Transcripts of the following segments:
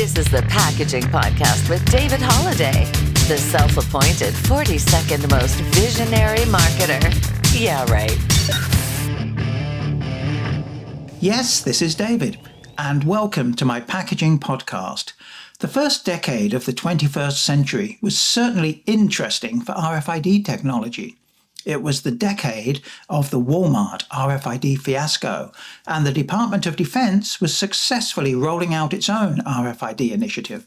This is the Packaging Podcast with David Holliday, the self appointed 42nd most visionary marketer. Yeah, right. Yes, this is David, and welcome to my Packaging Podcast. The first decade of the 21st century was certainly interesting for RFID technology. It was the decade of the Walmart RFID fiasco, and the Department of Defense was successfully rolling out its own RFID initiative.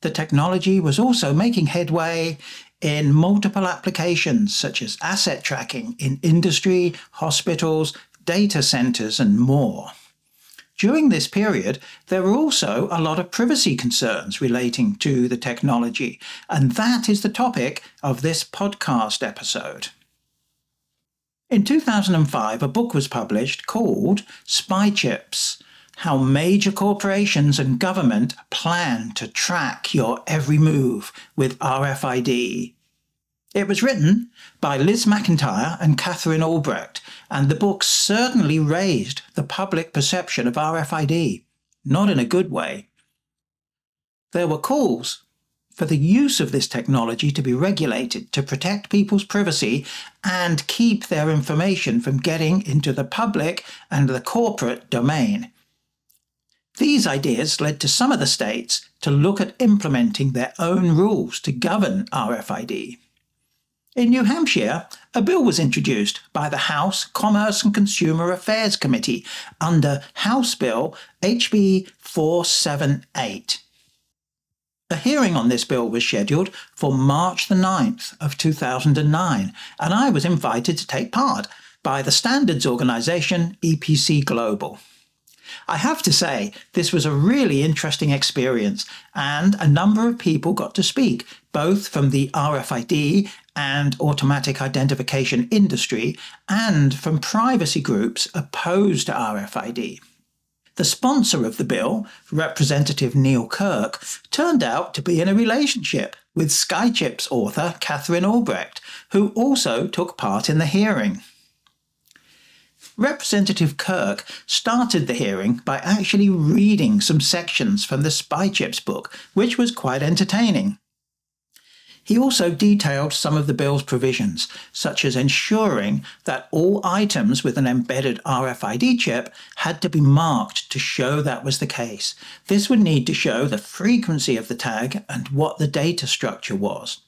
The technology was also making headway in multiple applications such as asset tracking in industry, hospitals, data centers, and more. During this period, there were also a lot of privacy concerns relating to the technology, and that is the topic of this podcast episode. In 2005, a book was published called Spy Chips How Major Corporations and Government Plan to Track Your Every Move with RFID. It was written by Liz McIntyre and Katherine Albrecht, and the book certainly raised the public perception of RFID, not in a good way. There were calls for the use of this technology to be regulated to protect people's privacy and keep their information from getting into the public and the corporate domain. These ideas led to some of the states to look at implementing their own rules to govern RFID. In New Hampshire, a bill was introduced by the House Commerce and Consumer Affairs Committee under House Bill HB 478. A hearing on this bill was scheduled for March the 9th of 2009, and I was invited to take part by the standards organisation EPC Global. I have to say, this was a really interesting experience, and a number of people got to speak, both from the RFID and automatic identification industry, and from privacy groups opposed to RFID. The sponsor of the bill, Representative Neal Kurk, turned out to be in a relationship with Spychips author Katherine Albrecht, who also took part in the hearing. Representative Kurk started the hearing by actually reading some sections from the Spychips book, which was quite entertaining. He also detailed some of the bill's provisions, such as ensuring that all items with an embedded RFID chip had to be marked to show that was the case. This would need to show the frequency of the tag and what the data structure was.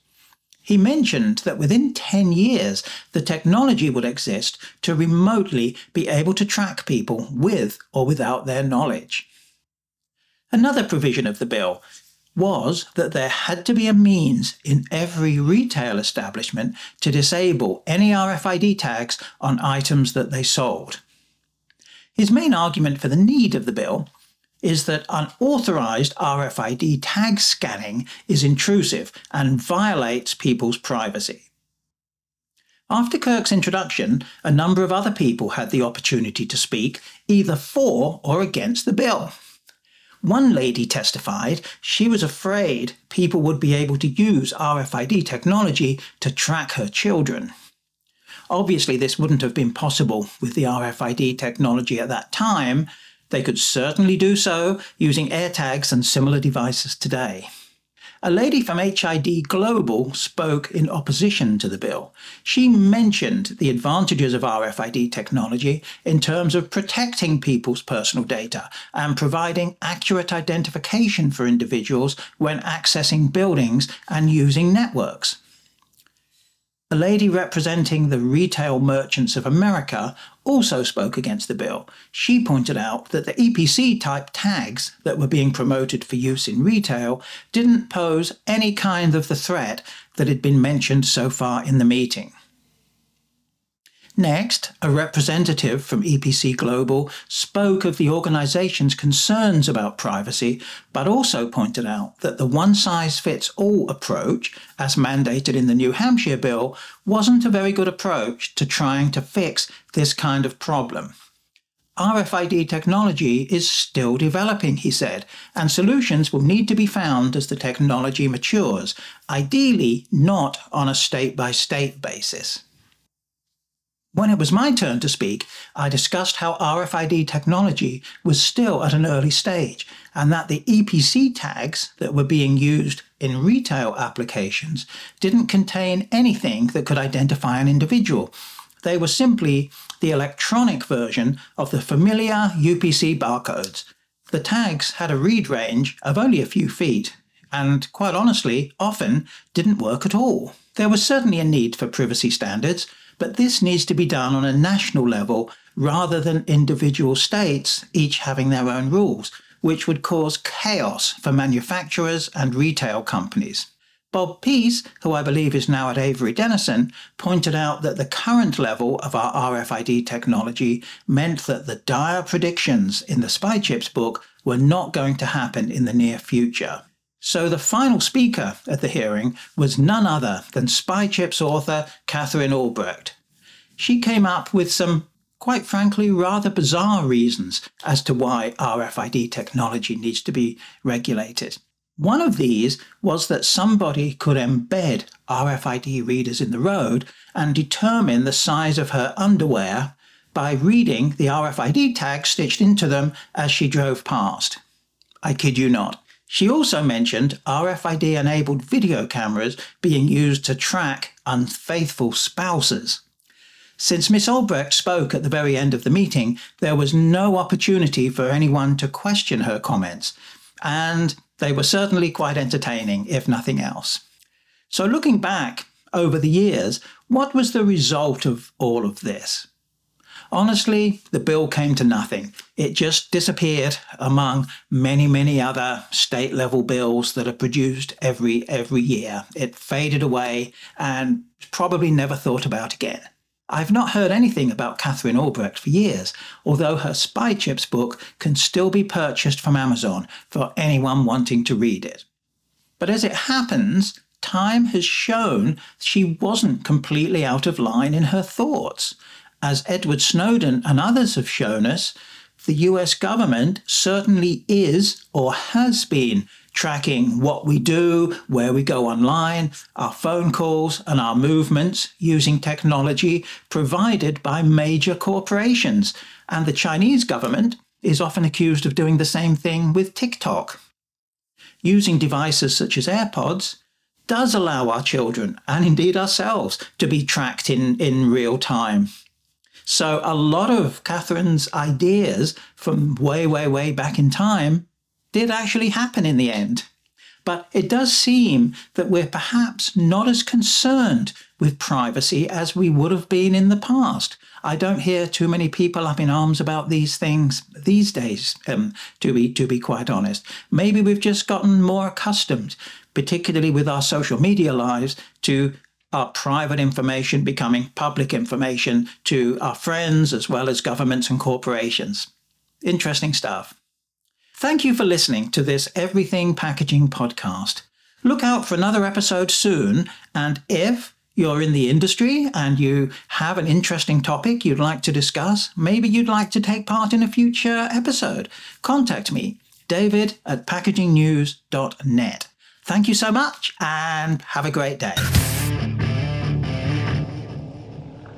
He mentioned that within 10 years, the technology would exist to remotely be able to track people with or without their knowledge. Another provision of the bill was that there had to be a means in every retail establishment to disable any RFID tags on items that they sold. His main argument for the need of the bill is that unauthorized RFID tag scanning is intrusive and violates people's privacy. After Kurk's introduction, a number of other people had the opportunity to speak either for or against the bill. One lady testified she was afraid people would be able to use RFID technology to track her children. Obviously, this wouldn't have been possible with the RFID technology at that time. They could certainly do so using AirTags and similar devices today. A lady from HID Global spoke in opposition to the bill. She mentioned the advantages of RFID technology in terms of protecting people's personal data and providing accurate identification for individuals when accessing buildings and using networks. A lady representing the Retail Merchants of America also spoke against the bill. She pointed out that the EPC type tags that were being promoted for use in retail didn't pose any kind of the threat that had been mentioned so far in the meeting. Next, a representative from EPC Global spoke of the organization's concerns about privacy, but also pointed out that the one size fits all approach, as mandated in the New Hampshire bill, wasn't a very good approach to trying to fix this kind of problem. RFID technology is still developing, he said, and solutions will need to be found as the technology matures, ideally not on a state by state basis. When it was my turn to speak, I discussed how RFID technology was still at an early stage and that the EPC tags that were being used in retail applications didn't contain anything that could identify an individual. They were simply the electronic version of the familiar UPC barcodes. The tags had a read range of only a few feet and, quite honestly, often didn't work at all. There was certainly a need for privacy standards, but this needs to be done on a national level rather than individual states each having their own rules, which would cause chaos for manufacturers and retail companies. Bob Pease, who I believe is now at Avery Dennison, pointed out that the current level of our RFID technology meant that the dire predictions in the spy chips book were not going to happen in the near future. So the final speaker at the hearing was none other than SpyChips author Katherine Albrecht. She came up with some, quite frankly, rather bizarre reasons as to why RFID technology needs to be regulated. One of these was that somebody could embed RFID readers in the road and determine the size of her underwear by reading the RFID tag stitched into them as she drove past. I kid you not. She also mentioned RFID enabled video cameras being used to track unfaithful spouses. Since Miss Albrecht spoke at the very end of the meeting, there was no opportunity for anyone to question her comments, and they were certainly quite entertaining, if nothing else. So, looking back over the years, what was the result of all of this? Honestly, the bill came to nothing. It just disappeared among many, many other state level bills that are produced every every year. It faded away and probably never thought about again. I've not heard anything about Katherine Albrecht for years, although her Spy Chips book can still be purchased from Amazon for anyone wanting to read it. But as it happens, time has shown she wasn't completely out of line in her thoughts. As Edward Snowden and others have shown us, the US government certainly is or has been tracking what we do, where we go online, our phone calls, and our movements using technology provided by major corporations. And the Chinese government is often accused of doing the same thing with TikTok. Using devices such as AirPods does allow our children, and indeed ourselves, to be tracked in, in real time. So a lot of Katherine's ideas from way, way, way back in time did actually happen in the end. But it does seem that we're perhaps not as concerned with privacy as we would have been in the past. I don't hear too many people up in arms about these things these days, um, to be to be quite honest. Maybe we've just gotten more accustomed, particularly with our social media lives, to our private information becoming public information to our friends as well as governments and corporations. Interesting stuff. Thank you for listening to this Everything Packaging podcast. Look out for another episode soon, and if you're in the industry and you have an interesting topic you'd like to discuss, maybe you'd like to take part in a future episode, contact me, david at packagingnews.net. Thank you so much and have a great day.